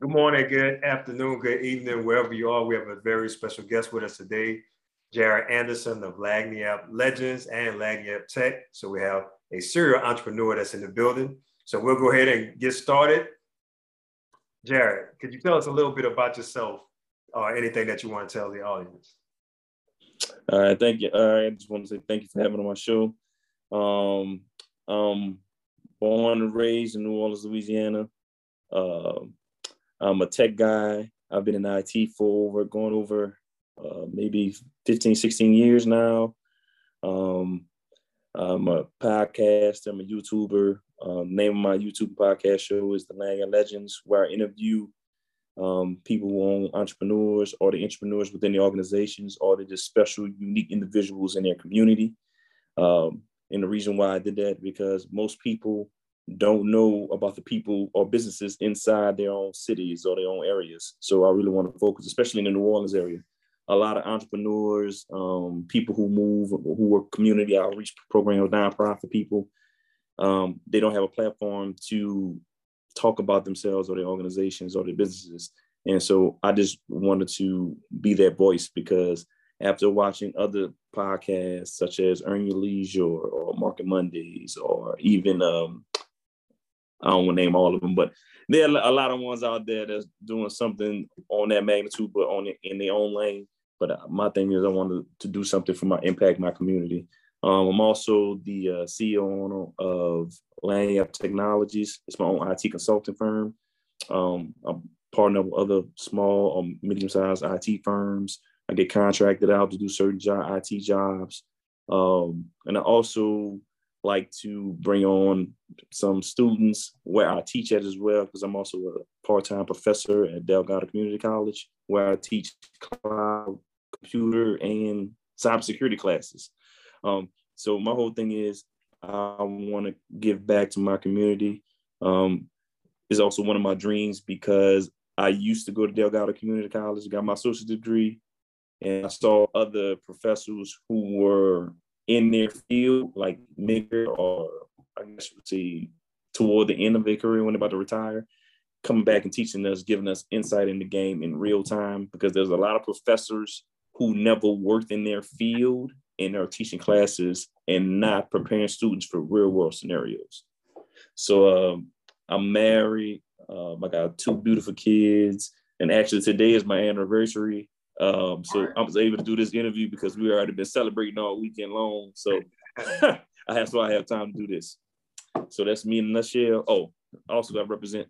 Good morning, good afternoon, good evening, wherever you are. We have a very special guest with us today, Jared Anderson of Lagniappe Legends and Lagniappe Tech. So we have a serial entrepreneur that's in the building. So we'll go ahead and get started. Jared, could you tell us a little bit about yourself or anything that you want to tell the audience? All right, thank you. All right, I just want to say thank you for having me on my show. Um, um, born and raised in New Orleans, Louisiana. Uh, I'm a tech guy. I've been in IT for over going over uh, maybe 15, 16 years now. Um, I'm a podcaster. I'm a YouTuber. Um, name of my YouTube podcast show is The Lagniappe Legends, where I interview um, people who own entrepreneurs or the entrepreneurs within the organizations or the just special, unique individuals in their community. Um, and the reason why I did that because most people don't know about the people or businesses inside their own cities or their own areas. So I really want to focus, especially in the New Orleans area. A lot of entrepreneurs, um, people who move, who are community outreach programs, or nonprofit people, um, they don't have a platform to talk about themselves or their organizations or their businesses. And so I just wanted to be that voice because after watching other podcasts such as Earn Your Leisure or Market Mondays or even um, I don't want to name all of them, but there are a lot of ones out there that's doing something on that magnitude, but on in their own lane. But uh, my thing is, I wanted to do something for my impact my community. Um, I'm also the uh, CEO of Lagniappe Technologies. It's my own IT consulting firm. Um, I'm partner with other small or medium-sized IT firms. I get contracted out to do certain job, IT jobs. Um, and I also like to bring on some students where I teach at as well, because I'm also a part-time professor at Delgado Community College, where I teach cloud computer and cybersecurity classes. Um, so my whole thing is I want to give back to my community. Um, is also one of my dreams because I used to go to Delgado Community College, got my associate degree, and I saw other professors who were in their field, like Migger or I guess you say toward the end of their career when they're about to retire, coming back and teaching us, giving us insight in the game in real time because there's a lot of professors who never worked in their field and are teaching classes and not preparing students for real world scenarios. So um, I'm married. Um, I got two beautiful kids, and actually today is my anniversary. Um, so I was able to do this interview because we already been celebrating all weekend long. So I have so I have time to do this. So that's me in a nutshell. Oh, also I represent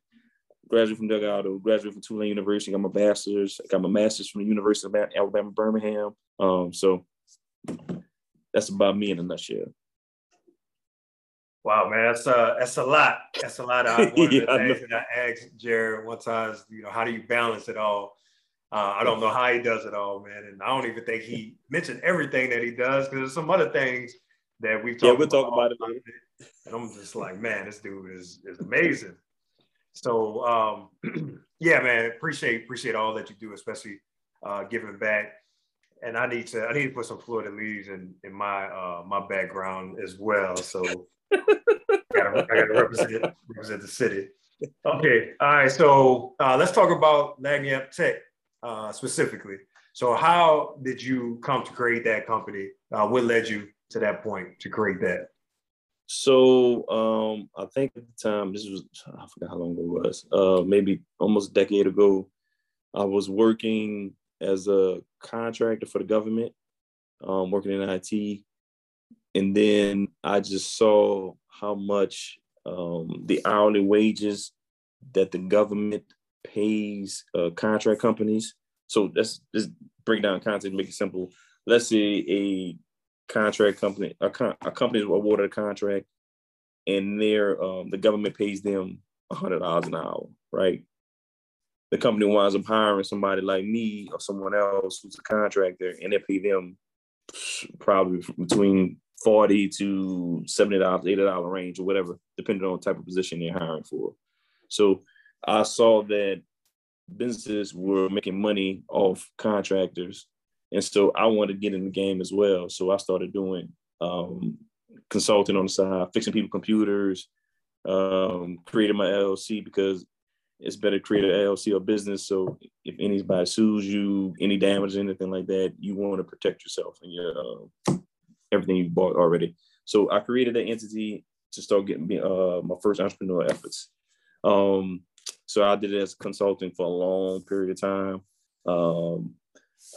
graduate from Delgado, graduate from Tulane University. I'm a bachelor's. I got my master's from the University of Alabama, Birmingham. Um, so that's about me in a nutshell. Wow, man, that's uh that's a lot. That's a lot. Of, one of the yeah, things that I asked Jared one time, you know, how do you balance it all? Uh, I don't know how he does it all, man, and I don't even think he mentioned everything that he does because there's some other things that we've talked. Yeah, we'll about talk about it. Later. And I'm just like, man, this dude is is amazing. So um, yeah, man, appreciate appreciate all that you do, especially uh, giving back. And I need to I need to put some fleur-de-lis in in my uh, my background as well. So I gotta, I gotta represent represent the city. Okay, all right. So uh, let's talk about Lagniappe Tech uh, specifically. So how did you come to create that company? Uh, what led you to that point to create that? So um, I think at the time, this was I forgot how long ago it was. Uh, maybe almost a decade ago. I was working as a contractor for the government, um, working in IT, and then I just saw how much um, the hourly wages that the government pays uh, contract companies. So let's just break down context, make it simple. Let's say a contract company, a, con- a company is awarded a contract, and their um, the government pays them hundred dollars an hour, right? The company winds up hiring somebody like me or someone else who's a contractor, and they pay them probably between forty to seventy dollars, eighty dollar range, or whatever, depending on the type of position they're hiring for. So I saw that businesses were making money off contractors. And so I wanted to get in the game as well. So I started doing um, consulting on the side, fixing people computers, um, created my LLC because it's better to create an LLC or business. So if anybody sues you, any damage, anything like that, you want to protect yourself and your uh, everything you bought already. So I created an entity to start getting uh, my first entrepreneur efforts. Um, so I did it as consulting for a long period of time. Um,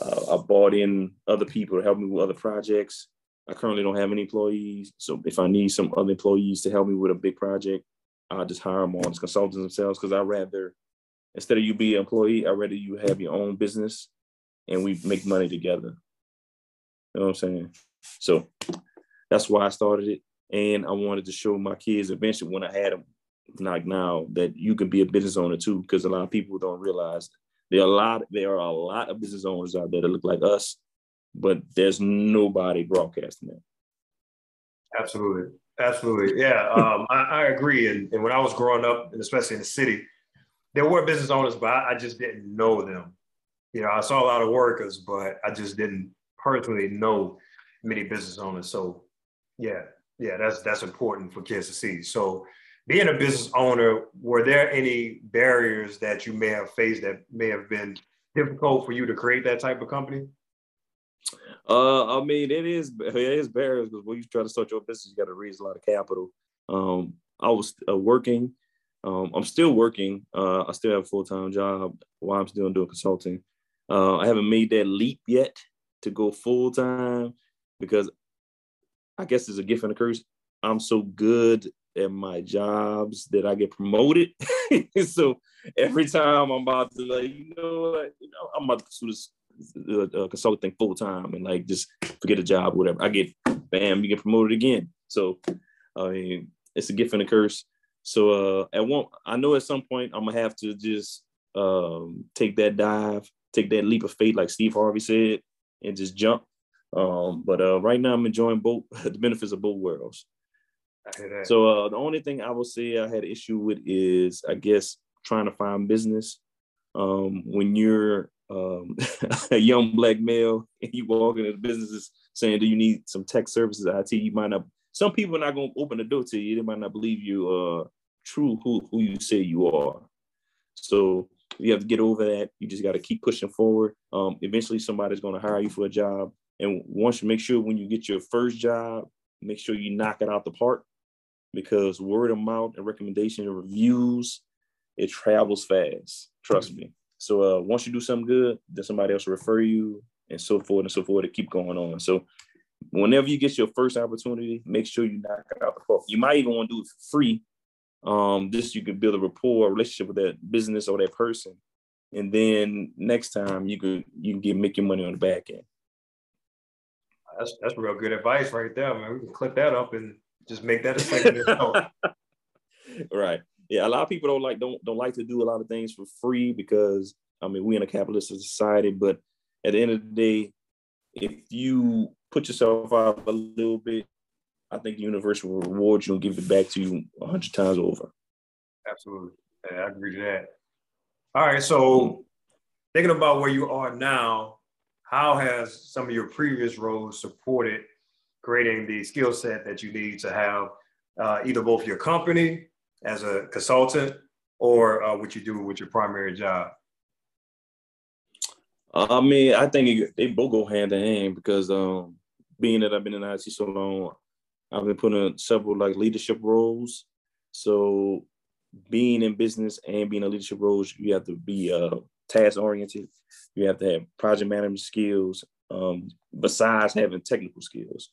uh, I bought in other people to help me with other projects. I currently don't have any employees. So if I need some other employees to help me with a big project, I'll just hire them on as consultants themselves because I'd rather, instead of you be an employee, I'd rather you have your own business and we make money together. You know what I'm saying? So that's why I started it. And I wanted to show my kids eventually when I had them, not now, that you can be a business owner too, because a lot of people don't realize there are a lot, there are a lot of business owners out there that look like us, but there's nobody broadcasting that. Absolutely. Absolutely. Yeah. Um, I, I, agree. And, and when I was growing up, and especially in the city, there were business owners, but I, I just didn't know them. You know, I saw a lot of workers, but I just didn't personally know many business owners. So yeah, yeah, that's that's important for kids to see. So being a business owner, were there any barriers that you may have faced that may have been difficult for you to create that type of company? Uh, I mean, it is it is barriers because when you try to start your business, you got to raise a lot of capital. Um, I was uh, working. Um, I'm still working. Uh, I still have a full time job while I'm still doing consulting. Uh, I haven't made that leap yet to go full time because I guess it's a gift and a curse. I'm so good at my jobs that I get promoted. so every time I'm about to like, you know what, you know, I'm about to pursue this uh, consulting full time and like just forget a job, whatever. I get bam, you get promoted again. So I mean, it's a gift and a curse. So uh, at one, I know at some point I'm gonna have to just um, take that dive, take that leap of faith, like Steve Harvey said, and just jump. Um, but uh, right now I'm enjoying both the benefits of both worlds. So uh, the only thing I would say I had issue with is I guess trying to find business. Um, when you're um, a young black male and you walk into businesses saying, "Do you need some tech services, IT?" You might not. Some people are not going to open the door to you. They might not believe you are true who who you say you are. So you have to get over that. You just got to keep pushing forward. Um, eventually, somebody's going to hire you for a job. And once you make sure when you get your first job, make sure you knock it out the park because word of mouth and recommendation and reviews, it travels fast. Trust me. So uh, once you do something good, then somebody else will refer you and so forth and so forth to keep going on. So whenever you get your first opportunity, make sure you knock it out the park. You might even want to do it for free. Um, this you can build a rapport, a relationship with that business or that person. And then next time you could you can get make your money on the back end. That's that's real good advice right there, man. We can clip that up and just make that a segment. right. Yeah, a lot of people don't like don't don't like to do a lot of things for free because I mean we in a capitalist society, but at the end of the day, if you put yourself out a little bit, I think the universe will reward you and give it back to you a hundred times over. Absolutely. Yeah, I agree to that. All right. So thinking about where you are now, how has some of your previous roles supported creating the skill set that you need to have uh, either both your company as a consultant or uh, what you do with your primary job? I mean, I think they both go hand in hand because um, being that I've been in IT so long, I've been put in several like leadership roles. So being in business and being in leadership roles, you have to be uh, task oriented. You have to have project management skills um, besides having technical skills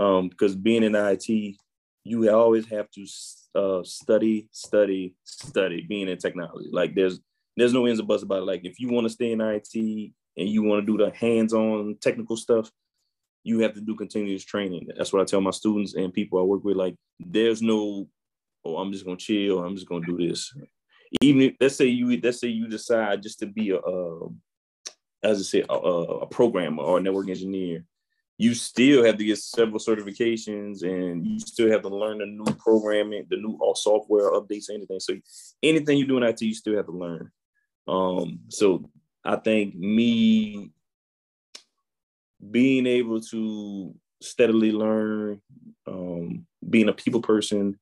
um, because being in IT, you always have to uh, study, study, study. Being in technology, like there's there's no ends or buts about it. Like if you want to stay in IT and you want to do the hands-on technical stuff, you have to do continuous training. That's what I tell my students and people I work with. Like there's no, oh, I'm just gonna chill. I'm just gonna do this. Even if, let's say you let's say you decide just to be a, a as I say, a, a programmer or a network engineer you still have to get several certifications and you still have to learn the new programming, the new software updates, anything. So anything you do in IT, you still have to learn. Um, so I think me being able to steadily learn, um, being a people person,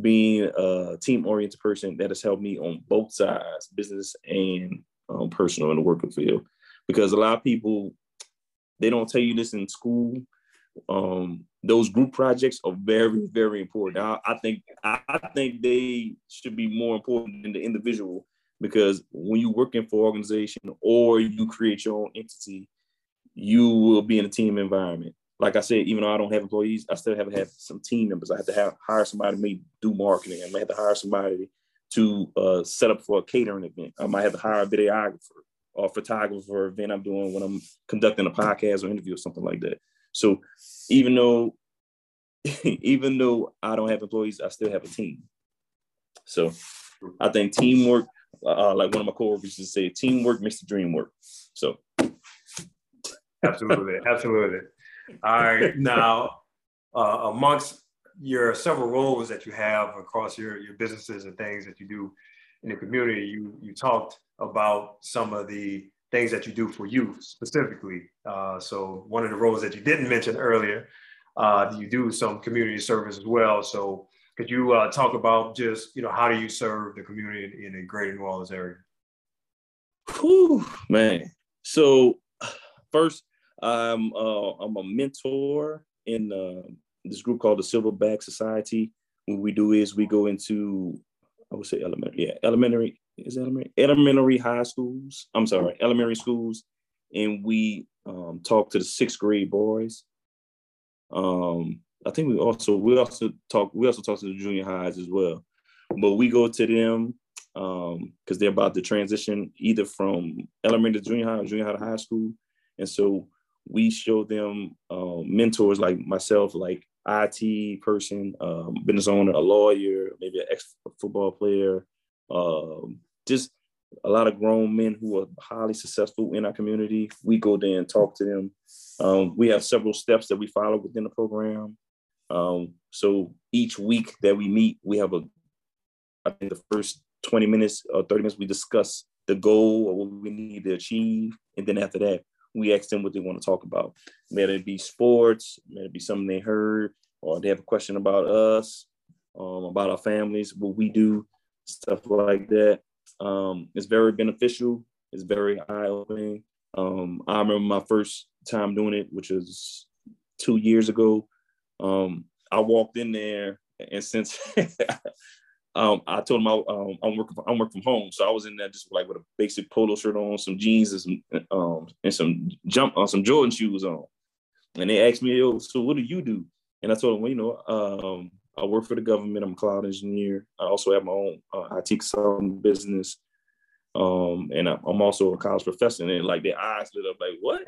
being a team oriented person that has helped me on both sides, business and um, personal in the working field. Because a lot of people, they don't tell you this in school. Um, those group projects are very, very important. I, I think I, think they should be more important than the individual because when you work in for organization or you create your own entity, you will be in a team environment. Like I said, even though I don't have employees, I still have to have some team members. I have to have hire somebody to do marketing. I might have to hire somebody to uh, set up for a catering event. I might have to hire a videographer or photographer for event I'm doing when I'm conducting a podcast or interview or something like that. So even though even though I don't have employees, I still have a team. So I think teamwork, uh, like one of my coworkers used to say, teamwork makes the dream work. So absolutely, absolutely. All right, now uh, amongst your several roles that you have across your, your businesses and things that you do in the community, you you talked about some of the things that you do for youth specifically. Uh, so one of the roles that you didn't mention earlier, uh, you do some community service as well. So could you uh, talk about just you know how do you serve the community in, the Greater New Orleans area? Whew, man. So first, I'm uh, I'm a mentor in uh, this group called the Silverback Society. What we do is we go into I would say elementary, yeah, elementary is elementary elementary high schools. I'm sorry, elementary schools, and we um, talk to the sixth grade boys. Um, I think we also we also talk we also talk to the junior highs as well, but we go to them because um, they're about to transition either from elementary to junior high or junior high to high school, and so we show them um, mentors like myself, like IT person, um, business owner, a lawyer, maybe an ex football player, um, just a lot of grown men who are highly successful in our community. We go there and talk to them. Um, we have several steps that we follow within the program. Um, so each week that we meet, we have a, I think the first 20 minutes or 30 minutes, we discuss the goal or what we need to achieve. And then after that, we ask them what they want to talk about. May it be sports, may it be something they heard, or they have a question about us, um, about our families, what we do, stuff like that. Um, it's very beneficial. It's very eye opening. Um, I remember my first time doing it, which was two years ago. Um, I walked in there, and since um, I told him I, um, I'm working from, I'm working from home, so I was in there just like with a basic polo shirt on, some jeans, and some um, and some jump on uh, some Jordan shoes on. And they asked me, "Yo, so what do you do?" And I told them, well, you know, um, I work for the government. I'm a cloud engineer. I also have my own uh, IT consulting business, um, and I'm also a college professor. And like their eyes lit up, like, "What?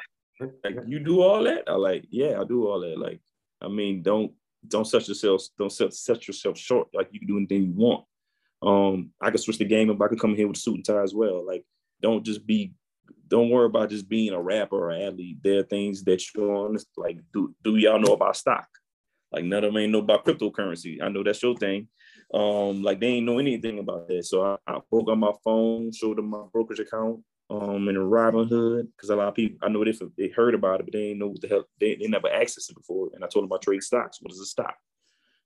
Like you do all that?" I like, "Yeah, I do all that." Like, I mean, don't don't set yourself don't set, set yourself short. Like you can do anything you want. Um, I could switch the game if I could come here with a suit and tie as well. Like, don't just be don't worry about just being a rapper or athlete. There are things that you're on. Like, do, do y'all know about stock? Like, none of them ain't know about cryptocurrency. I know that's your thing. Um, like they ain't know anything about that. So I, I broke on my phone, showed them my brokerage account, um, in Robinhood because a lot of people I know they they heard about it, but they didn't know what the hell they, they never accessed it before. And I told them I trade stocks. What is a stock?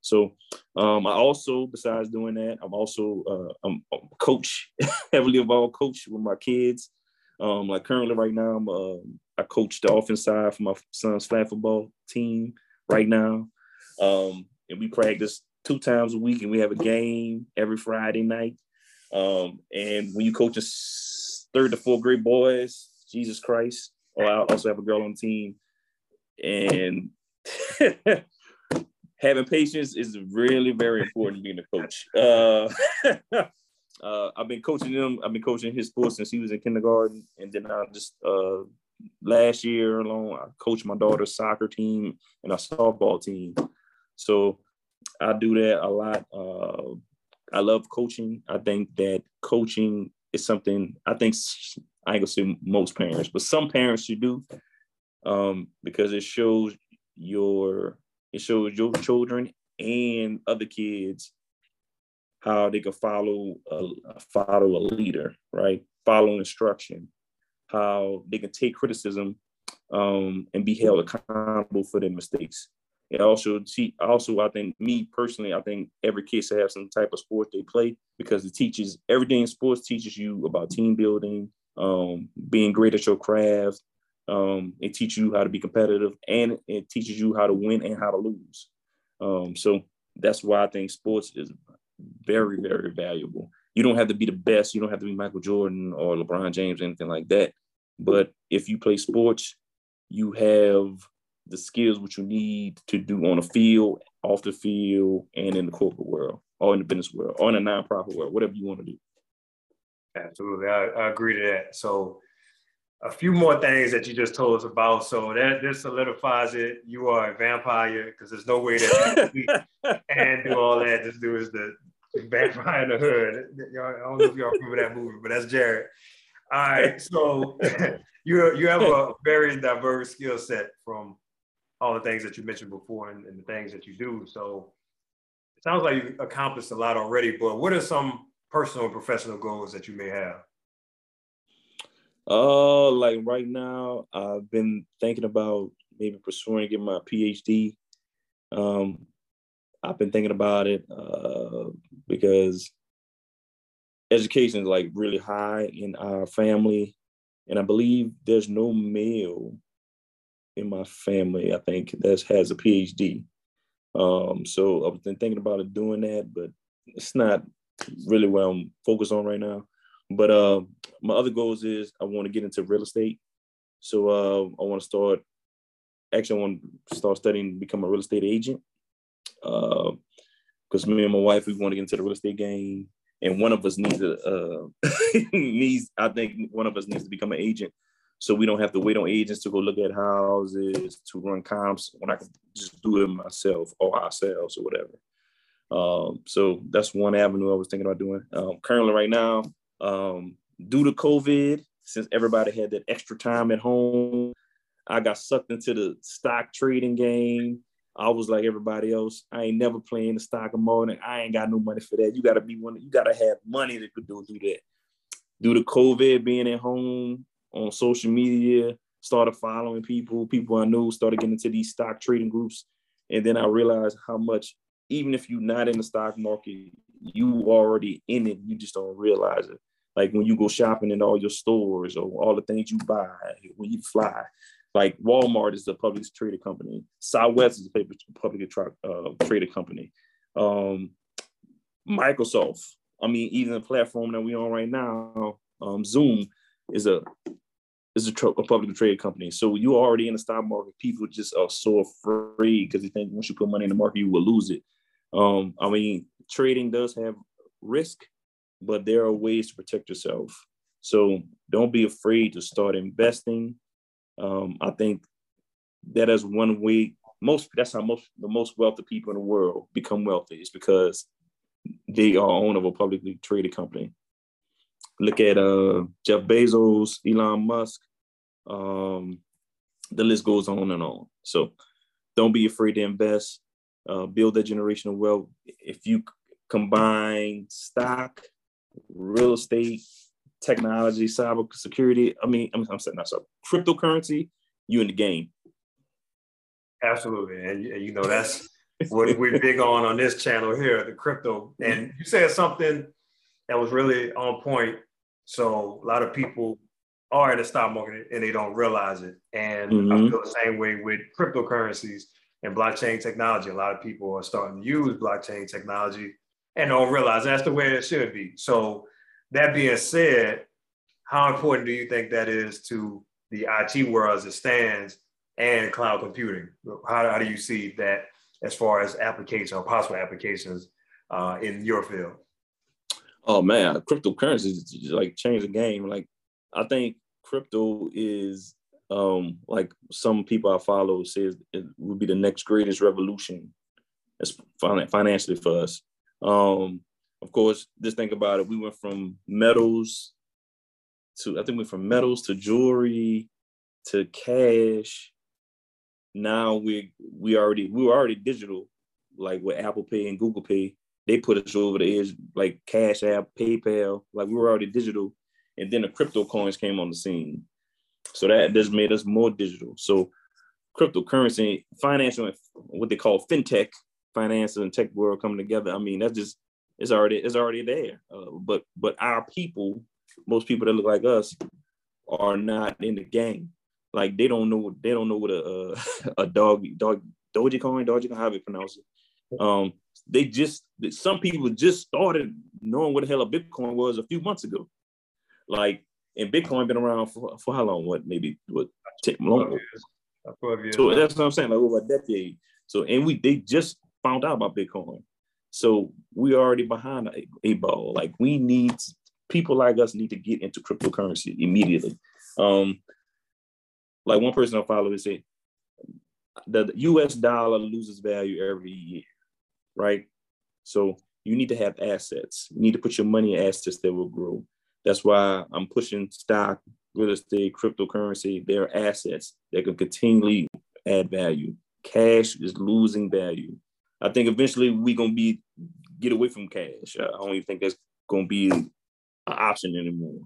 So um, I also, besides doing that, I'm also uh, I'm, I'm a coach, heavily involved coach with my kids. Um, like currently right now, I'm uh, I coach the offense side for my son's flag football team right now, um, and we practice two times a week, and we have a game every Friday night. Um, and when you coach a third to fourth grade boys, Jesus Christ. Oh, I also have a girl on the team, and having patience is really very important being a coach. Uh, uh, I've been coaching him. I've been coaching his sports since he was in kindergarten, and then I just uh, last year alone I coached my daughter's soccer team and our softball team. So I do that a lot. Uh, I love coaching. I think that coaching is something I think I ain't gonna say most parents, but some parents should do um, because it shows your it shows your children and other kids how they can follow a, follow a leader, right? Follow instruction, how they can take criticism um, and be held accountable for their mistakes. It also also I think me personally, I think every kid should have some type of sport they play because it teaches everything in sports teaches you about team building, um, being great at your craft. Um, it teaches you how to be competitive and it teaches you how to win and how to lose. Um, so that's why I think sports is very, very valuable. You don't have to be the best. You don't have to be Michael Jordan or LeBron James, anything like that. But if you play sports, you have the skills which you need to do on the field, off the field, and in the corporate world, or in the business world, or in the nonprofit world, whatever you want to do. Absolutely, I, I agree to that. So, a few more things that you just told us about. So that this solidifies it. You are a vampire because there's no way that you and do all that. This dude is the vampire in the hood. Y'all, I don't know if y'all remember that movie, but that's Jared. All right, so you you have a very diverse skill set from all the things that you mentioned before and, and, the things that you do. So it sounds like you accomplished a lot already. But what are some personal and professional goals that you may have? Uh, like right now, I've been thinking about maybe pursuing getting my PhD. Um, I've been thinking about it uh, because education is like really high in our family, and I believe there's no male in my family. I think that has a PhD. Um, so I've been thinking about it doing that, but it's not really what I'm focused on right now. But uh, my other goals is I want to get into real estate. So uh, I want to start. Actually, I want to start studying to become a real estate agent. Because uh, me and my wife, we want to get into the real estate game, and one of us needs a uh, needs. I think one of us needs to become an agent, so we don't have to wait on agents to go look at houses to run comps when I can just do it myself or ourselves or whatever. Um, so that's one avenue I was thinking about doing. Um, currently, right now, um, due to COVID, since everybody had that extra time at home, I got sucked into the stock trading game. I was like everybody else. I ain't never playing the stock market. I ain't got no money for that. You got to be one. You got to have money to do do that. Due to COVID, being at home on social media, started following people. People I knew started getting into these stock trading groups, and then I realized how much, even if you're not in the stock market, you already in it. You just don't realize it like when you go shopping in all your stores or all the things you buy when you fly. Like Walmart is a publicly traded company. Southwest is a publicly tra- uh, traded company. Um, Microsoft, I mean, even the platform that we're on right now, um, Zoom, is a is a, a publicly traded company. So you are already in the stock market. People just are so afraid because they think once you put money in the market, you will lose it. Um, I mean, trading does have risk, but there are ways to protect yourself. So don't be afraid to start investing. Um, I think that is one way. Most that's how most the most wealthy people in the world become wealthy is because they are owner of a publicly traded company. Look at uh, Jeff Bezos, Elon Musk. Um, the list goes on and on. So don't be afraid to invest. Uh, build that generational wealth. If you combine stock real estate, technology, cyber security. I mean, I'm, I'm saying not so cryptocurrency. You in the game? Absolutely, and, and you know that's what we're big on on this channel here, the crypto. And you said something that was really on point. So a lot of people are in the stock market and they don't realize it. And mm-hmm. I feel the same way with cryptocurrencies and blockchain technology. A lot of people are starting to use blockchain technology and don't realize that's the way it should be. So that being said, how important do you think that is to the IT world as it stands and cloud computing? How, how do you see that as far as application or possible applications uh, in your field? Oh man, cryptocurrency like change the game. Like I think crypto is um like some people I follow says it would be the next greatest revolution as financially for us. Um, of course, just think about it. We went from metals to I think we went from metals to jewelry to cash. Now we we already we were already digital, like with Apple Pay and Google Pay. They put us over the edge, like Cash App, PayPal. Like we were already digital, and then the crypto coins came on the scene. So that just made us more digital. So cryptocurrency, financial, what they call fintech, finance and tech world coming together. I mean, that's just it's already it's already there. Uh, but but our people, most people that look like us, are not in the game. Like they don't know they don't know what a a, a dog dog Dogecoin Dogecoin how you pronounce it. Um, they just some people just started knowing what the hell a Bitcoin was a few months ago. Like and Bitcoin been around for, for how long? What maybe what ten long? years? So that's what I'm saying, like over a decade. So and we they just found out about Bitcoin. So we already behind a, a ball. Like we need people like us need to get into cryptocurrency immediately. Um, like one person I follow is say the US dollar loses value every year, right? So you need to have assets. You need to put your money in assets that will grow. That's why I'm pushing stock, real estate, cryptocurrency. They're assets that can continually add value. Cash is losing value. I think eventually we're gonna be get away from cash. I don't even think that's gonna be an option anymore.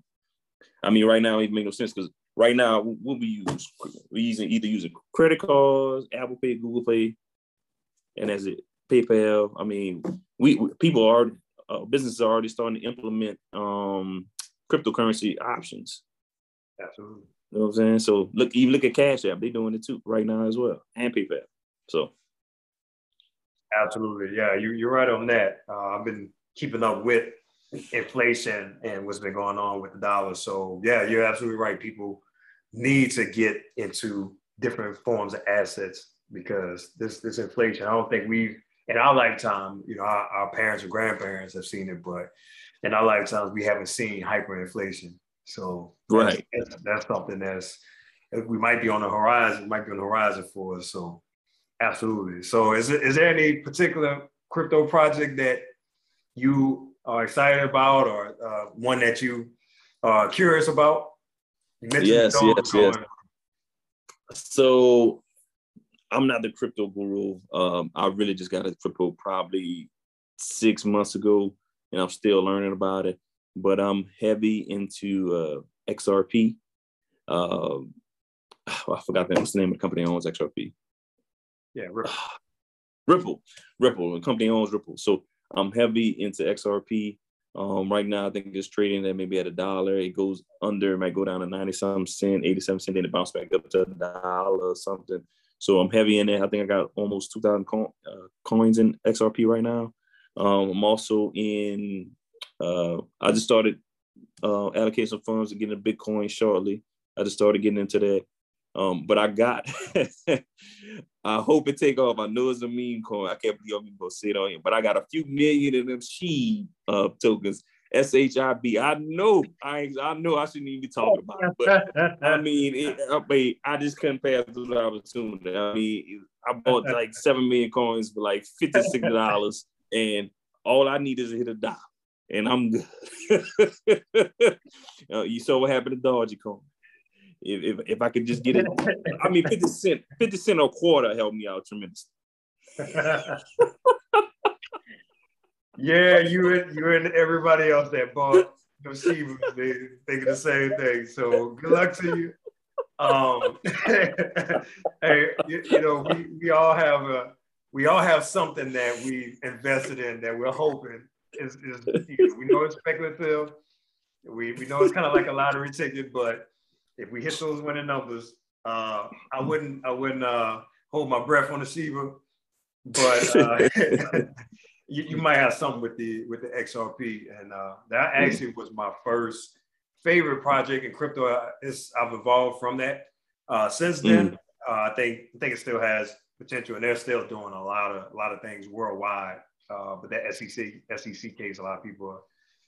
I mean, right now it make no sense because right now we use we using either using credit cards, Apple Pay, Google Pay, and that's it. PayPal. I mean, we, we people are uh, businesses are already starting to implement um, cryptocurrency options. Absolutely. You know what I'm saying? So look, even look at Cash App, they're doing it too right now as well, and PayPal. So absolutely, yeah, you you're right on that. Uh, I've been keeping up with inflation and what's been going on with the dollar. So yeah, you're absolutely right. People need to get into different forms of assets because this this inflation. I don't think we've in our lifetime, you know, our, our parents or grandparents have seen it, but in our lifetimes we haven't seen hyperinflation. So right, that's, that's something that's we might be on the horizon, might be on the horizon for us. So absolutely. So is is there any particular crypto project that you are excited about or uh, one that you are curious about? yes, yes, yes. So I'm not the crypto guru. Um, I really just got a crypto probably six months ago, and I'm still learning about it. But I'm heavy into uh, XRP. Uh, I forgot the, what's the name of the company owns XRP. Yeah, Ripple. Ripple, Ripple. The company owns Ripple. So I'm heavy into XRP. Um, right now, I think it's trading at maybe at a dollar. It goes under, it might go down to 90 some cent, 87 cent, then it bounce back up to a dollar or something. So I'm heavy in it. I think I got almost 2,000 co- uh, coins in XRP right now. Um, I'm also in, uh, I just started uh, allocating some funds to get into Bitcoin shortly. I just started getting into that. Um, but I got, I hope it take off. I know it's a meme coin. I can't believe I'm gonna say it on here, but I got a few million of them SHIB uh, tokens. S H I know I I know I shouldn't even be talking about it, but I mean, it, I mean, I just couldn't pass the opportunity. I mean, I bought like seven million coins for like fifty six dollars, and all I need is to hit a dollar, and I'm good. uh, you saw what happened to Dogecoin. If, if, if I could just get it, I mean, 50 cent, 50 cent a quarter helped me out tremendously. Yeah, you and you and everybody else that bought those Shiba, they thinking the same thing. So good luck to you. Um, hey, you, you, know, we, we all have a we all have something that we invested in that we're hoping is, is you know, we know it's speculative. We we know it's kind of like a lottery ticket, but if we hit those winning numbers, uh, I wouldn't I wouldn't uh, hold my breath on the Shiba, but uh, you, you, might have something with the with the XRP, and uh, that actually was my first favorite project in crypto. It's, I've evolved from that uh, since then. Mm. Uh, I think I think it still has potential, and they're still doing a lot of a lot of things worldwide. Uh, but that SEC SEC case, a lot of people,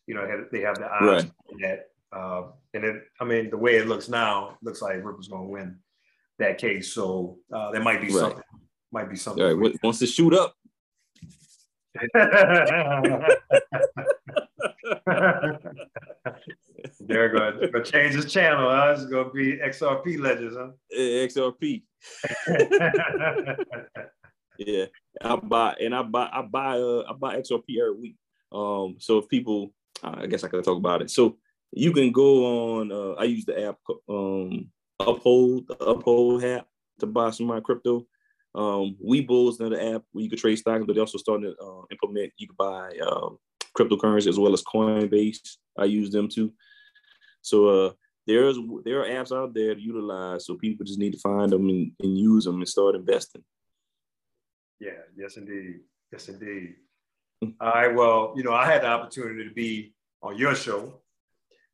you know, have, they have the eyes right. on that uh, and it, I mean, the way it looks now, looks like Ripple's going to win that case. So uh, there might be right. something. Might be something. All right. Wants to shoot up. They're going to change his channel. Huh? It's going to be XRP Legends, huh? XRP. yeah, I buy and I buy I buy uh I buy XRP every week. Um, so if people, I guess I could talk about it. So you can go on. Uh, I use the app um, Uphold, the Uphold app. to buy some of my crypto. Um, Webull is another app where you can trade stocks, but they're also starting to uh, implement you can buy um, cryptocurrency as well as Coinbase. I use them too. So uh, there's there are apps out there to utilize, so people just need to find them and, and use them and start investing. Yeah. Yes, indeed. Yes, indeed. Hmm. All right. Well, you know, I had the opportunity to be on your show,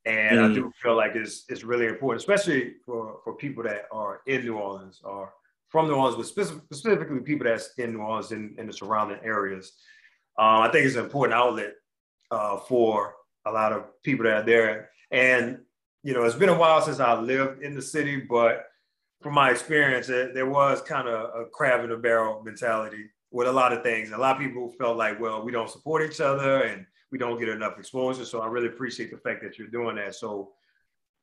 and mm. I do feel like it's it's really important, especially for for people that are in New Orleans or from New Orleans, but specific, specifically people that's in New Orleans and in, the surrounding areas. Uh, I think it's an important outlet uh, for a lot of people that are there. And you know, it's been a while since I lived in the city, but from my experience, it, there was kind of a crab in a barrel mentality with a lot of things. A lot of people felt like, well, we don't support each other and we don't get enough exposure. So I really appreciate the fact that you're doing that. So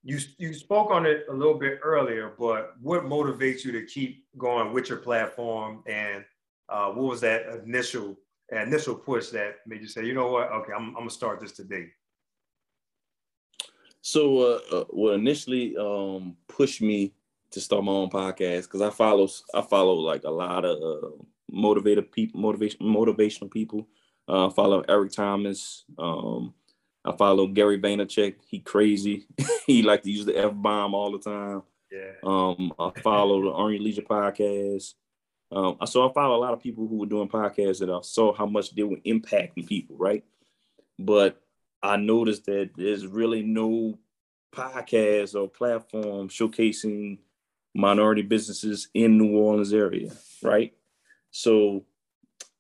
you you spoke on it a little bit earlier, but what motivates you to keep going with your platform, and uh, what was that initial initial push that made you say, you know what, okay, I'm, I'm gonna start this today? So, uh, uh, what initially um, pushed me to start my own podcast because I follow I follow like a lot of uh, motivated people, motivation motivational people. Uh, follow Eric Thomas. Um, I follow Gary Vaynerchuk. He crazy. he like to use the f bomb all the time. Yeah. Um, I follow the Earn Your Leisure podcast. Um, so I follow a lot of people who were doing podcasts that I saw how much they were impacting people, right? But I noticed that there's really no podcast or platform showcasing minority businesses in New Orleans area, right? So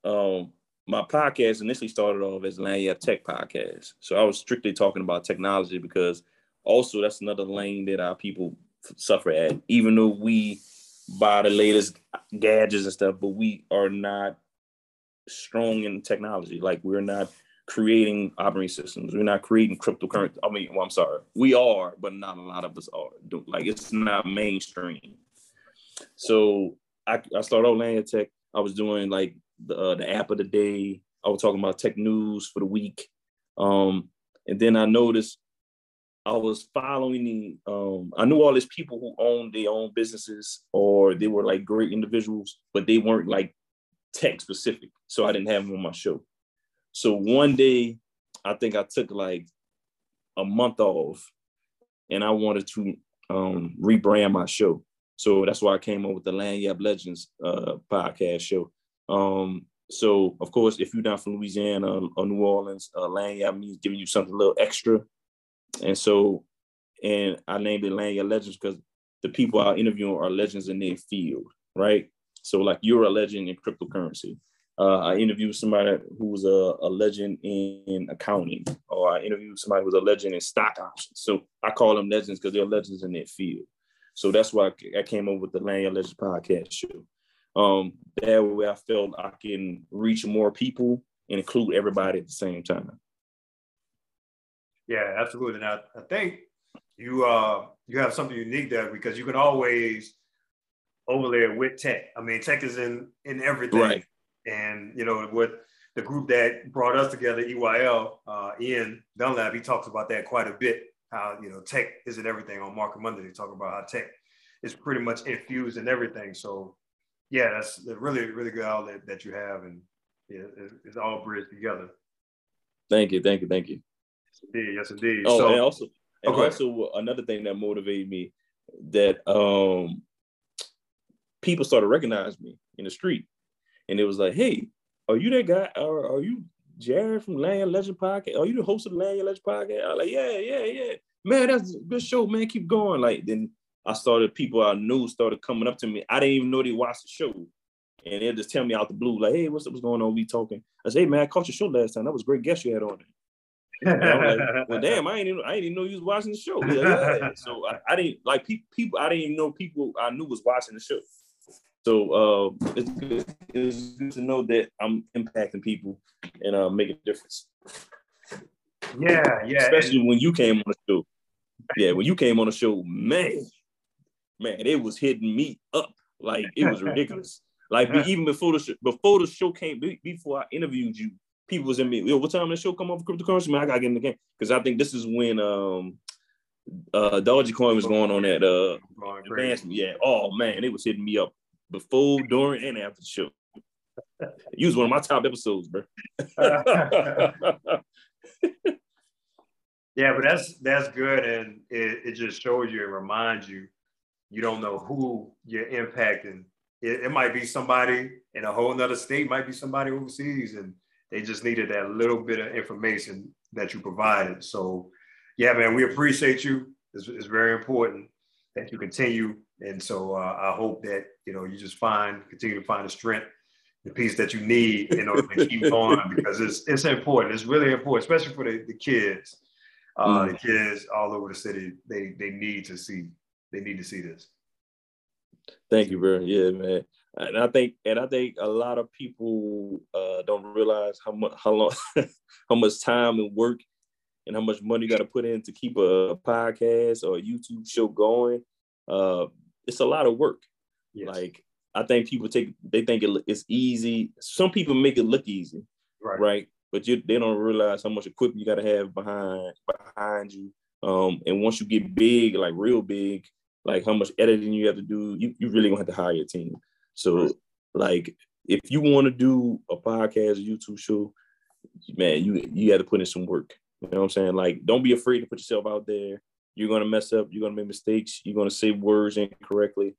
um, my podcast initially started off as Lagniappe Tech Podcast. So I was strictly talking about technology because also that's another lane that our people suffer at. Even though we buy the latest gadgets and stuff, but we are not strong in technology. Like we're not creating operating systems. We're not creating cryptocurrency. I mean, well, I'm sorry, we are, but not a lot of us are. Like it's not mainstream. So I, I started out Lagniappe Tech. I was doing like the, uh, the app of the day. I was talking about tech news for the week. Um, and then I noticed I was following the, um, I knew all these people who owned their own businesses or they were like great individuals, but they weren't like tech specific. So I didn't have them on my show. So one day, I think I took like a month off and I wanted to um, rebrand my show. So that's why I came up with the Lagniappe Legends uh, podcast show. Um, so of course, if you're not from Louisiana or New Orleans, uh, Lagniappe means giving you something a little extra. And so, and I named it Lagniappe Legends because the people I interviewing are legends in their field, right? So like you're a legend in cryptocurrency. Uh, I interviewed somebody who was a, a legend in accounting, or I interviewed somebody who was a legend in stock options. So I call them legends because they're legends in their field. So that's why I came up with the Lagniappe Legends podcast show um, that way I felt I can reach more people and include everybody at the same time. Yeah, absolutely. And I, I think you uh you have something unique there because you can always overlay it with tech. I mean, tech is in in everything. Right. And you know what the group that brought us together, EYL, uh, Ian Dunlap, he talks about that quite a bit. How you know yeah, that's really, really good outlet that you have, and yeah, it's all bridged together. Thank you, thank you, thank you. Yes, indeed. Yes, indeed. Oh, so, and also, and okay. also another thing that motivated me that um people started recognizing me in the street, and it was like, "Hey, are you that guy? Or are you Jared from Lagniappe Legend Podcast? Are you the host of the Lagniappe Legend Podcast?" I was like, "Yeah, yeah, yeah, man, that's a good show, man. Keep going." Like then I started people I knew started coming up to me. I didn't even know they watched the show. And they'll just tell me out the blue, like, hey, what's up, what's going on? We talking. I say, hey man, I caught your show last time. That was a great guest you had on there. like, well, damn, I ain't even I didn't even know you was watching the show. Like, yeah. So I, I, didn't like pe- people. I didn't even know people I knew was watching the show. So uh, it's good. It's good to know that I'm impacting people and uh, making a difference. Yeah, yeah. Especially when you came on the show. Yeah, when you came on the show, man, man, it was hitting me up like it was ridiculous. like even before the show, before the show came, before I interviewed you, people was in me. Yo, what time the show come on for cryptocurrency? Man, I gotta get in the game because I think this is when um uh Dogecoin was going on that uh advancement. Yeah. Oh man, it was hitting me up before, during, and after the show. You was one of my top episodes, bro. yeah, but that's that's good, and it, it just shows you, it reminds you, you don't know who you're impacting. It, it might be somebody in a whole nother state, might be somebody overseas, and they just needed that little bit of information that you provided. So, yeah, man, we appreciate you. It's, it's very important that you continue, and so uh, I hope that you know you just find continue to find the strength the piece that you need in order to keep going because it's it's important. It's really important, especially for the, the kids. Uh, mm. The kids all over the city, they they need to see they need to see this. Thank you, bro. Yeah, man. And I think and I think a lot of people uh, don't realize how much how long how much time and work and how much money you got to put in to keep a podcast or a YouTube show going. Uh, it's a lot of work. Yes. Like I think people take they think it, it's easy. Some people make it look easy, right? right? But you, they don't realize how much equipment you got to have behind behind you. Um, and once you get big, like real big, like how much editing you have to do, you, you really gonna have to hire a team. So, like, if you want to do a podcast, a YouTube show, man, you you have to put in some work. You know what I'm saying? Like, don't be afraid to put yourself out there. You're gonna mess up. You're gonna make mistakes. You're gonna say words incorrectly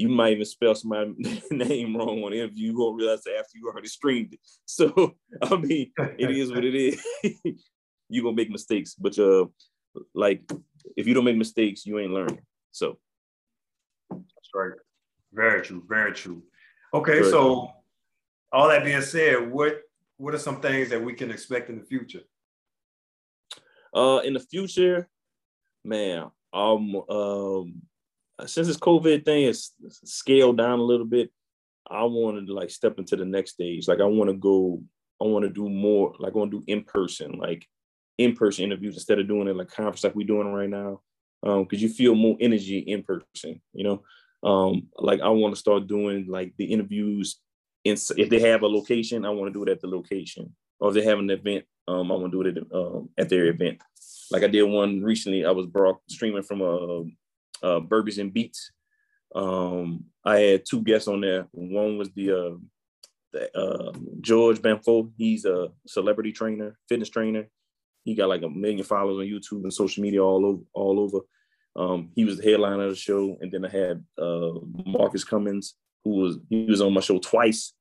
you might even spell somebody's name wrong on the interview. You won't realize that after you already streamed it. So I mean, it is what it is. You're gonna make mistakes, but uh, like if you don't make mistakes, you ain't learning. So that's right. Very true. Very true. Okay, very so all that being said, what what are some things that we can expect in the future? Uh, in the future, man, um, um, since this COVID thing is scaled down a little bit, I wanted to like step into the next stage. Like I want to go, I want to do more, like I want to do in person, like in person interviews instead of doing it like conference like we're doing right now. Um, because you feel more energy in person, you know. Um, like I want to start doing like the interviews in if they have a location, I want to do it at the location. Or if they have an event, um, I want to do it at, um, at their event. Like I did one recently, I was brought streaming from a uh, Burgers and Beats. Um, I had two guests on there. One was the, uh, the uh, George Banfo. He's a celebrity trainer, fitness trainer. He got like a million followers on YouTube and social media all over. All over. Um, he was the headliner of the show, and then I had uh, Marcus Cummins, who was he was on my show twice.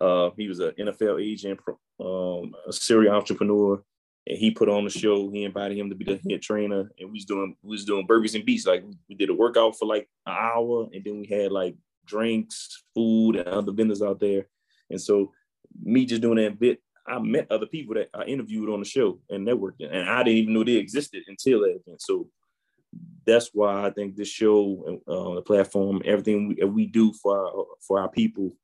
Uh, he was an NFL agent, um, a serial entrepreneur, and he put on the show. He invited him to be the head trainer, and we was doing we was doing burgers and beats. Like we did a workout for like an hour, and then we had like drinks, food, and other vendors out there. And so me just doing that bit, I met other people that I interviewed on the show and networked, and I didn't even know they existed until that event. So that's why I think this show, uh, the platform, everything we, we do for our, for our people,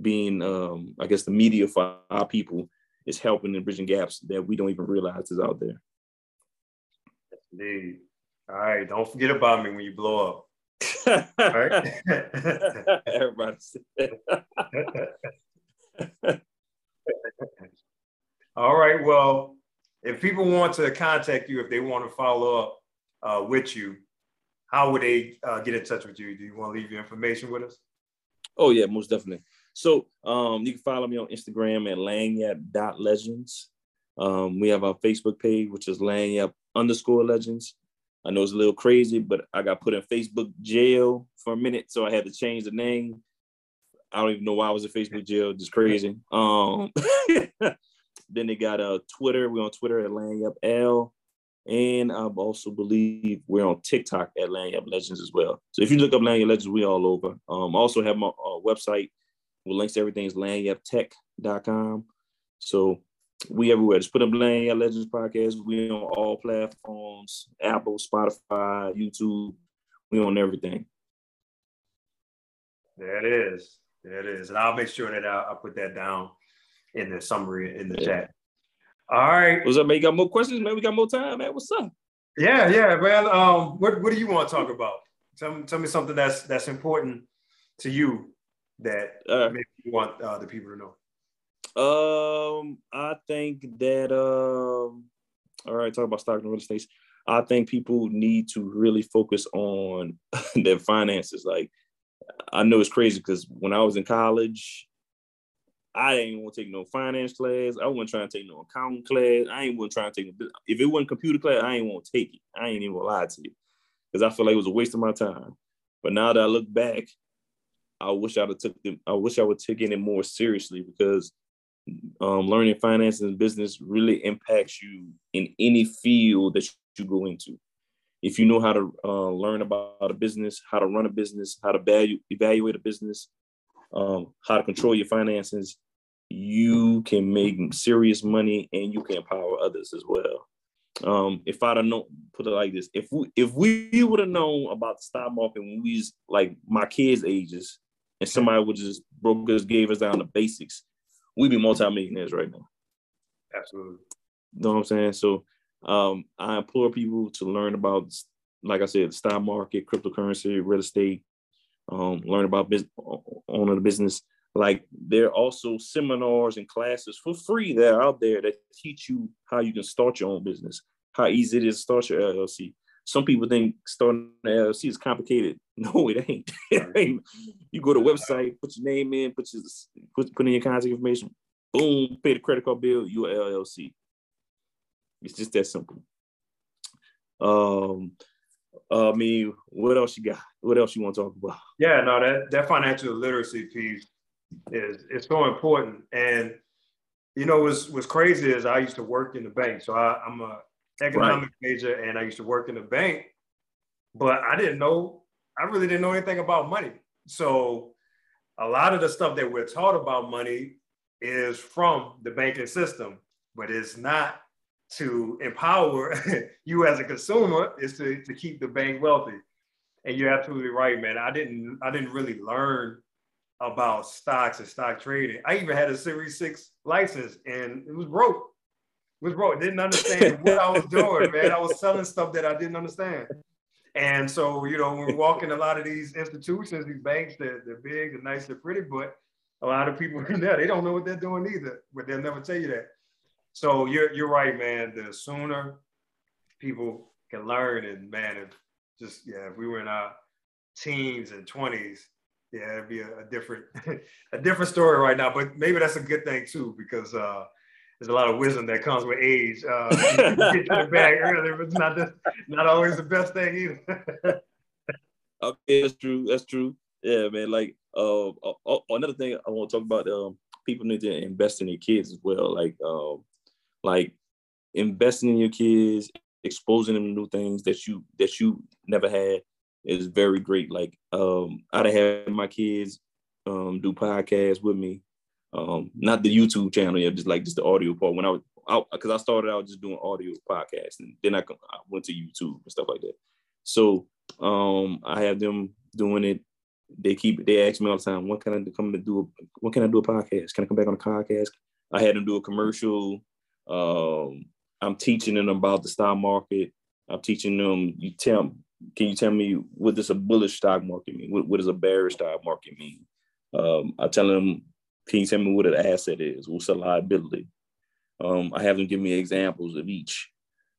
being um, I guess the media for our people is helping and bridging gaps that we don't even realize is out there. Indeed. All right. Don't forget about me when you blow up. All right. Everybody All right. Well, if people want to contact you, if they want to follow up uh, with you, how would they uh, get in touch with you? Do you want to leave your information with us? Oh yeah, most definitely. So um, you can follow me on Instagram at lagniappe.legends. Um, we have our Facebook page, which is lagniappe underscore legends. I know it's a little crazy, but I got put in Facebook jail for a minute, so I had to change the name. I don't even know why I was in Facebook jail, just crazy. Um, then they got a uh, Twitter. We're on Twitter at Lagniappe L. And I also believe we're on TikTok at Lagniappe Legends as well. So if you look up Lagniappe Legends, we all over. Um, also have my uh, website, with links to everything is lagniappetech.com. So we everywhere. Just put up Lagniappe Legends Podcast. We on all platforms, Apple, Spotify, YouTube. We on everything. There it is. There it is. And I'll make sure that I'll, I'll put that down in the summary in the yeah. chat. All right. What's up, man? You got more questions, man? We got more time, man. What's up? Yeah, yeah, man. Um, what, what do you want to talk about? Tell, tell me something that's that's important to you that uh, maybe you want uh, the people to know? Um, I think that um, all right, talk about stock and real estate. I think people need to really focus on their finances. Like, I know it's crazy because when I was in college, I ain't want to take no finance class. I wasn't trying to take no accounting class. I ain't want to try to take. If it wasn't computer class, I ain't want to take it. I ain't even lie to you because I feel like it was a waste of my time. But now that I look back, I wish I'd have took them. I wish I would take it more seriously because um, learning finance and business really impacts you in any field that you go into. If you know how to uh, learn about a business, how to run a business, how to value, evaluate a business, um, how to control your finances, you can make serious money and you can empower others as well. Um, if I'd have known, put it like this, if we if we would have known about the stock market when we was like my kids' ages, and somebody would just broke us, gave us down the basics, we'd be multimillionaires right now. Absolutely. You know what I'm saying? So um, I implore people to learn about, like I said, the stock market, cryptocurrency, real estate, um, learn about business, owning a business. Like there are also seminars and classes for free that are out there that teach you how you can start your own business, how easy it is to start your LLC. Some people think starting an LLC is complicated. No, it ain't. it ain't. You go to the website, put your name in, put your put, put in your contact information, boom, pay the credit card bill, You're LLC. It's just that simple. Um, I mean, what else you got? What else you want to talk about? Yeah, no, that that financial literacy piece is it's so important. And you know, what's what's crazy is I used to work in the bank, so I, am a economic right. major, and I used to work in the bank, but I didn't know. I really didn't know anything about money. So a lot of the stuff that we're taught about money is from the banking system, but it's not to empower you as a consumer is to, to keep the bank wealthy. And you're absolutely right, man. I didn't I didn't really learn about stocks and stock trading. I even had a Series 6 license and it was broke. It was broke. Didn't understand what I was doing, man. I was selling stuff that I didn't understand. And so, you know, we're walking a lot of these institutions, these banks, they're, they're big, they're nice, they're pretty, but a lot of people in there, they don't know what they're doing either, but they'll never tell you that. So you're you're right, man. The sooner people can learn, and man, if just yeah, if we were in our teens and twenties, yeah, it'd be a, a different a different story right now. But maybe that's a good thing too, because uh, there's a lot of wisdom that comes with age. Uh, get to the bag earlier, but it's not the, not always the best thing either. okay, that's true. That's true. Yeah, man. Like uh, uh, another thing I want to talk about. Um, people need to invest in their kids as well. Like um, like investing in your kids, exposing them to new things that you that you never had is very great. Like um, I'd have had my kids um, do podcasts with me, um, not the YouTube channel, yeah, just like just the audio part. When I was because I, I, started out just doing audio podcasts, and then I, I went to YouTube and stuff like that. So um, I have them doing it. They keep they ask me all the time, "What can I come to do? A, when can I do a podcast? Can I come back on a podcast?" I had them do a commercial um, I'm teaching them about the stock market. I'm teaching them. You tell. Can you tell me what does a bullish stock market mean? What, what does a bearish stock market mean? Um, I tell them. Can you tell me what an asset is? What's a liability? Um, I have them give me examples of each.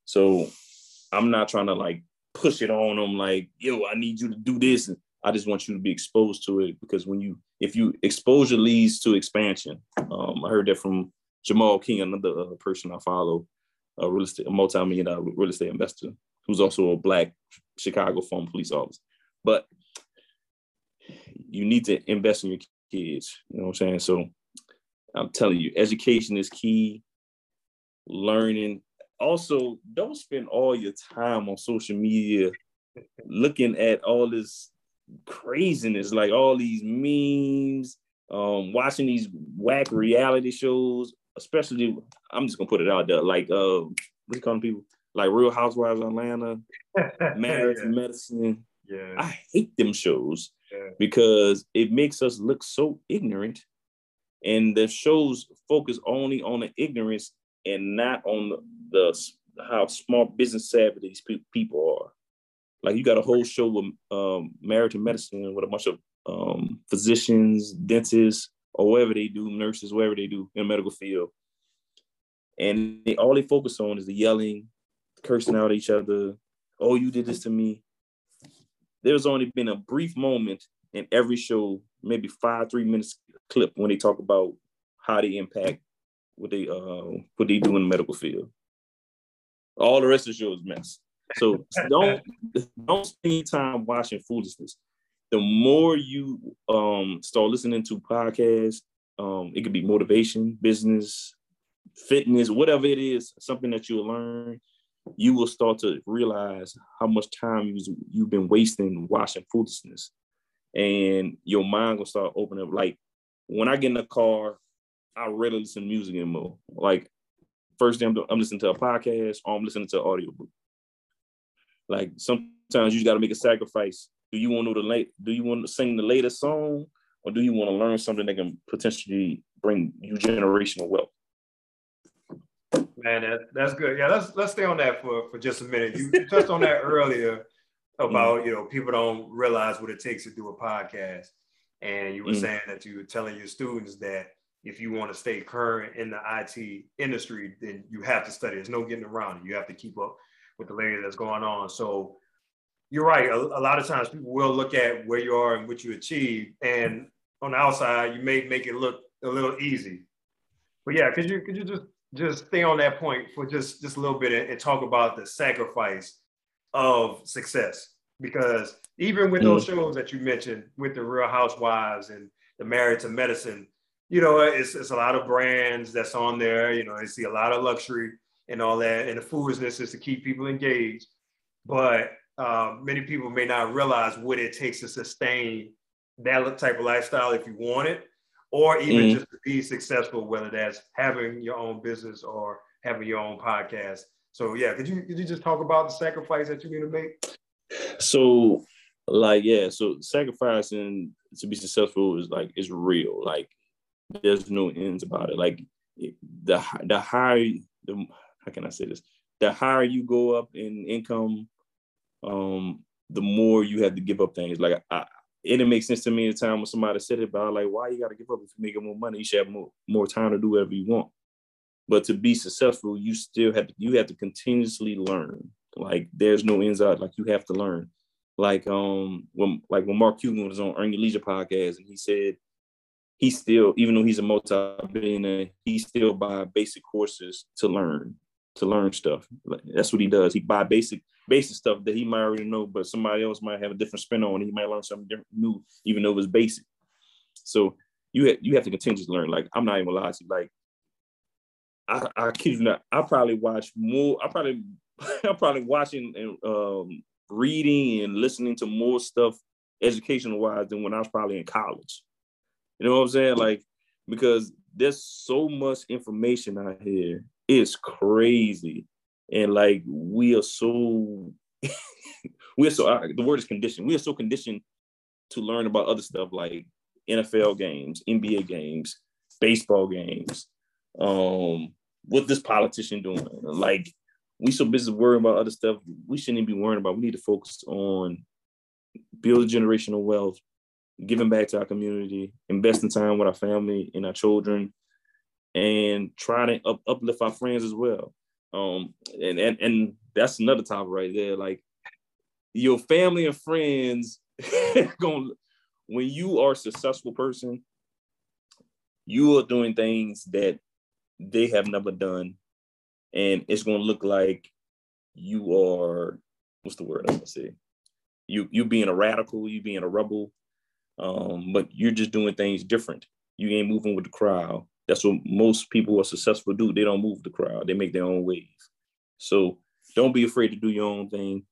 So I'm not trying to like push it on them like, yo, I need you to do this. I just want you to be exposed to it because when you, if you exposure leads to expansion, um, I heard that from Jamal King, another uh, person I follow, a real estate, a multi-million dollar real estate investor, who's also a black Chicago former police officer. But you need to invest in your kids. You know what I'm saying? So I'm telling you, education is key. Learning. Also, don't spend all your time on social media looking at all this craziness, like all these memes, um, watching these whack reality shows, especially I'm just gonna put it out there, like uh, what you calling people? Like Real Housewives of Atlanta, Married yeah. Medicine. Yeah. I hate them shows yeah. because it makes us look so ignorant. And the shows focus only on the ignorance and not on the, the how smart business savvy these pe- people are. Like you got a whole show with um, Married to Medicine with a bunch of um, physicians, dentists, or whatever they do, nurses, whatever they do in the medical field. And they, all they focus on is the yelling, cursing out each other. Oh, you did this to me. There's only been a brief moment in every show, maybe five, three minutes clip when they talk about how they impact what they uh what they do in the medical field. All the rest of the show is mess. So don't don't spend time watching foolishness. The more you um start listening to podcasts, um, it could be motivation, business, fitness, whatever it is, something that you'll learn, you will start to realize how much time you, you've been wasting watching foolishness. And your mind will start opening up. Like when I get in the car, I rarely listen to music anymore. Like first thing I'm, I'm listening to a podcast or I'm listening to an audiobook. Like sometimes you got to make a sacrifice. Do you want to know the late? Do you want to sing the latest song, or do you want to learn something that can potentially bring you generational wealth? Man, that, that's good. Yeah, let's let's stay on that for, for just a minute. You touched on that earlier about mm. you know people don't realize what it takes to do a podcast, and you were mm. saying that you were telling your students that if you want to stay current in the IT industry, then you have to study. There's no getting around it. You have to keep up with the latest that's going on. So you're right. A, a, lot of times people will look at where you are and what you achieve, and on the outside, you may make it look a little easy. But yeah, could you could you just just stay on that point for just just a little bit and, and talk about the sacrifice of success? Because even with those mm-hmm. shows that you mentioned, with the Real Housewives and the Married to Medicine, you know, it's, it's a lot of brands that's on there. You know, I see a lot of luxury and all that, and the foolishness is to keep people engaged. But uh, many people may not realize what it takes to sustain that type of lifestyle if you want it, or even mm-hmm. just to be successful, whether that's having your own business or having your own podcast. So yeah, could you could you just talk about the sacrifice that you need to make? So like yeah, so sacrificing to be successful is like it's real. Like there's no ends about it. Like the the higher the how can I say this? The higher you go up in income, um, the more you have to give up things. Like I, it didn't make sense to me at the time when somebody said it, but I like, why you got to give up if you're making more money? You should have more, more time to do whatever you want. But to be successful, you still have to, you have to continuously learn. Like there's no out. Like you have to learn. Like um when like when Mark Cuban was on Earn Your Leisure podcast and he said he still, even though he's a multi-billionaire, he still buy basic courses to learn, to learn stuff. That's what he does. He buy basic basic stuff that he might already know, but somebody else might have a different spin on. It. He might learn something different, new, even though it's basic. So you have, you have to continue to learn. Like I'm not even lying to you. Like I, I kid you not, I probably watch more. I probably I'm probably watching and um, reading and listening to more stuff educational wise than when I was probably in college. You know what I'm saying? Like because there's so much information out here. It's crazy and like we are so we are so the word is conditioned. We are so conditioned to learn about other stuff like NFL games, NBA games, baseball games. Um, what this politician doing? Like we so busy worrying about other stuff. We shouldn't be worrying about. We need to focus on building generational wealth, giving back to our community, investing time with our family and our children, and try to up, uplift our friends as well. Um, and and and that's another topic right there. Like your family and friends going when you are a successful person, you are doing things that they have never done, and it's gonna look like you are what's the word I'm gonna say? You you being a radical, you being a rebel, um, but you're just doing things different. You ain't moving with the crowd. That's what most people who are successful do. They don't move the crowd. They make their own waves. So don't be afraid to do your own thing.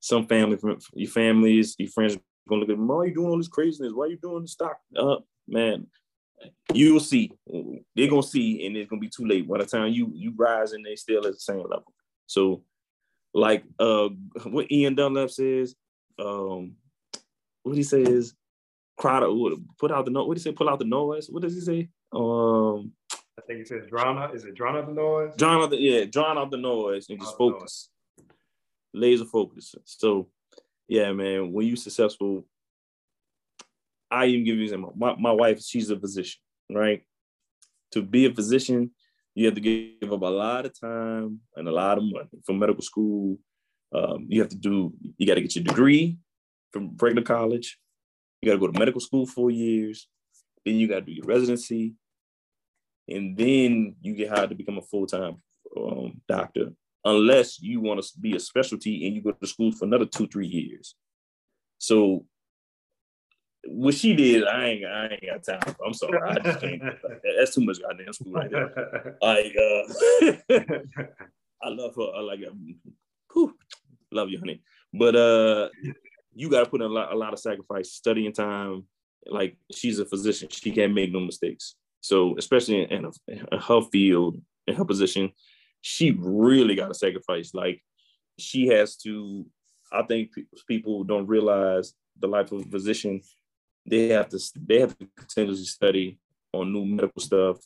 Some family, your families, your friends gonna look at, why are you doing all this craziness? Why are you doing the stock? Uh, man, you'll see. They're gonna see, and it's gonna be too late. By the time you you rise, and they still at the same level. So, like uh, what Ian Dunlap says, um, what he says, to put out the noise. What you say? Pull out the noise. What does he say? Um, I think he says drown out. Is it drown out the noise? Drown out the yeah, drown out the noise and just focus. Laser focus. So, yeah, man. When you successful, I even give you example. My my wife, she's a physician, right? To be a physician, you have to give up a lot of time and a lot of money for medical school. Um, you have to do, you got to get your degree from regular college. You got to go to medical school four years. Then you got to do your residency. And then you get hired to become a full time um, doctor, unless you want to be a specialty and you go to school for another two, three years. So what she did, I ain't, I ain't got time. I'm sorry, I just can't. That's too much goddamn school right there. Like, uh, I love her. I like. Whew, love you, honey. But uh, you got to put in a lot, a lot of sacrifice, studying time. Like, she's a physician; she can't make no mistakes. So, especially in, in her field, in her position, she really got to sacrifice. Like, she has to. I think people don't realize the life of a physician they have to they have to continuously study on new medical stuff.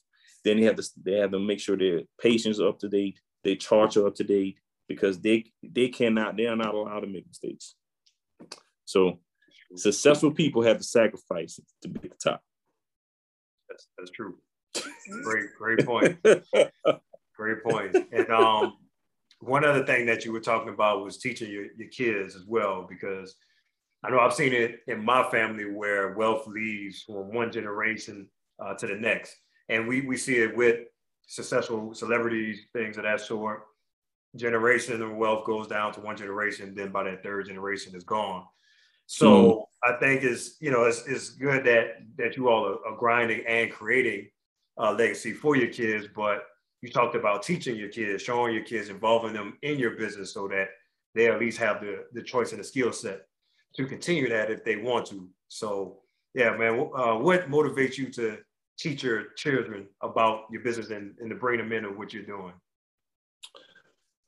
Then they have to they have to make sure their patients are up to date, their charts are up to date because they they cannot they are not allowed to make mistakes. So successful people have to sacrifice to be at the top. That's that's true. great great point. great point. And um, one other thing that you were talking about was teaching your, your kids as well because I know I've seen it in my family where wealth leaves from one generation uh, to the next. And we, we see it with successful celebrities, things of that sort. Generation of wealth goes down to one generation, then by that third generation is gone. So mm. I think it's you know it's, it's good that that you all are, are grinding and creating a legacy for your kids, but you talked about teaching your kids, showing your kids, involving them in your business so that they at least have the, the choice and the skill set to continue that if they want to. So yeah, man, uh, what motivates you to teach your children about your business and, and to bring them into what you're doing?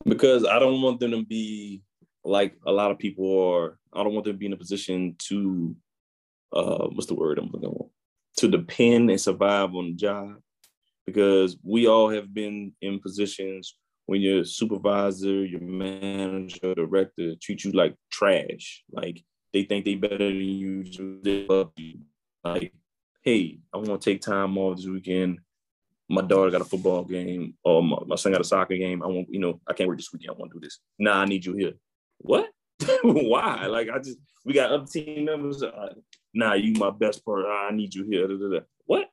Because I don't want them to be like a lot of people are. I don't want them to be in a position to, uh, what's the word I'm looking for? To depend and survive on the job. Because we all have been in positions when your supervisor, your manager, director treat you like trash. Like they think they better than you. They love you. Like, hey, I want to take time off this weekend. My daughter got a football game, or my, my son got a soccer game. I want, you know, I can't work this weekend. I want to do this. Nah, I need you here. What? Why? Like, I just we got other team members. Uh, nah, you my best part. I need you here. Da, da, da. What?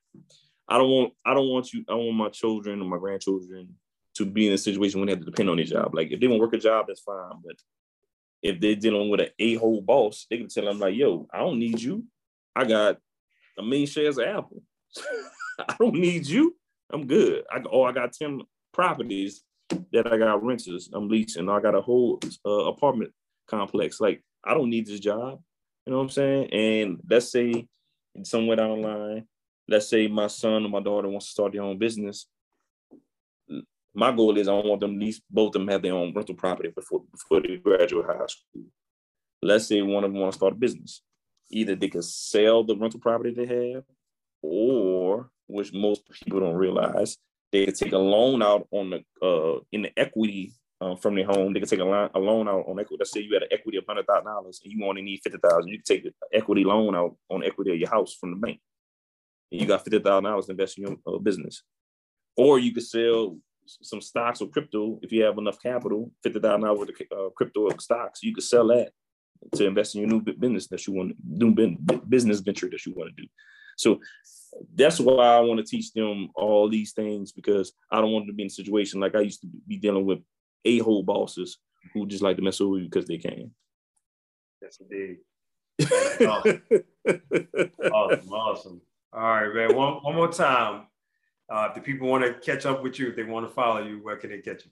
I don't want. I don't want you. I want my children or my grandchildren to be in a situation when they have to depend on their job. Like, if they want to work a job, that's fine. But if they're dealing with an a-hole boss, they can tell them like, yo, I don't need you. I got a million shares of Apple. I don't need you. I'm good. I oh, I got 10 properties that I got renters. I'm leasing. I got a whole uh, apartment complex. Like, I don't need this job. You know what I'm saying? And let's say somewhere down the line, let's say my son or my daughter wants to start their own business my goal is I want them least both of them have their own rental property before before they graduate high school. Let's say one of them want to start a business. Either they can sell the rental property they have, or which most people don't realize, they can take a loan out on the uh, in the equity uh, from their home. They can take a, loan, a loan out on equity. Let's say you had an equity of hundred thousand dollars and you only need fifty thousand. You can take an equity loan out on equity of your house from the bank. And you got fifty thousand dollars to invest in your uh, business, or you could sell some stocks or crypto, if you have enough capital, fifty thousand dollars worth of uh, crypto or stocks, you could sell that to invest in your new business that you want, new business venture that you want to do. So that's why I want to teach them all these things because I don't want them to be in a situation like I used to be dealing with a hole bosses who just like to mess with you because they can. Yes, indeed. awesome. awesome, awesome. All right, man. One, one more time. Uh, if the people want to catch up with you, if they want to follow you, where can they catch you?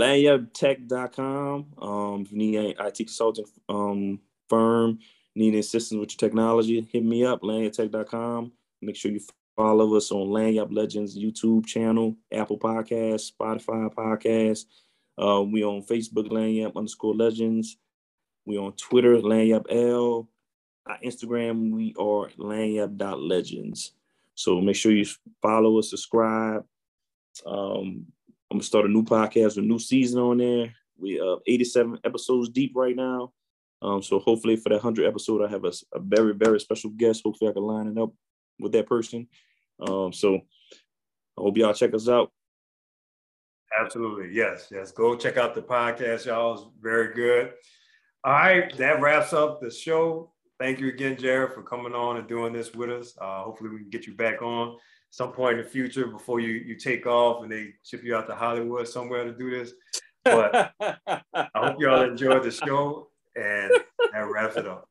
Lagniappetech.com. Um, if you need IT consulting um, firm, need assistance with your technology, hit me up, lagniappetech.com. Make sure you follow us on Lagniappe Legends YouTube channel, Apple Podcast, Spotify Podcast. Uh, we on Facebook, Lagniappe underscore Legends. We on Twitter, Lagniappe L. Our Instagram, we are lagniappe.legends. So make sure you follow us, subscribe. Um, I'm gonna start a new podcast, a new season on there. We uh 87 episodes deep right now. Um, so hopefully for that 100 episode, I have a, a very, very special guest. Hopefully I can line it up with that person. Um, so I hope y'all check us out. Absolutely. Yes. Yes. Go check out the podcast, y'all. It's very good. All right. That wraps up the show. Thank you again, Jared, for coming on and doing this with us. Uh, hopefully, we can get you back on some point in the future before you, you take off and they ship you out to Hollywood somewhere to do this. But I hope y'all enjoyed the show and that wraps it up.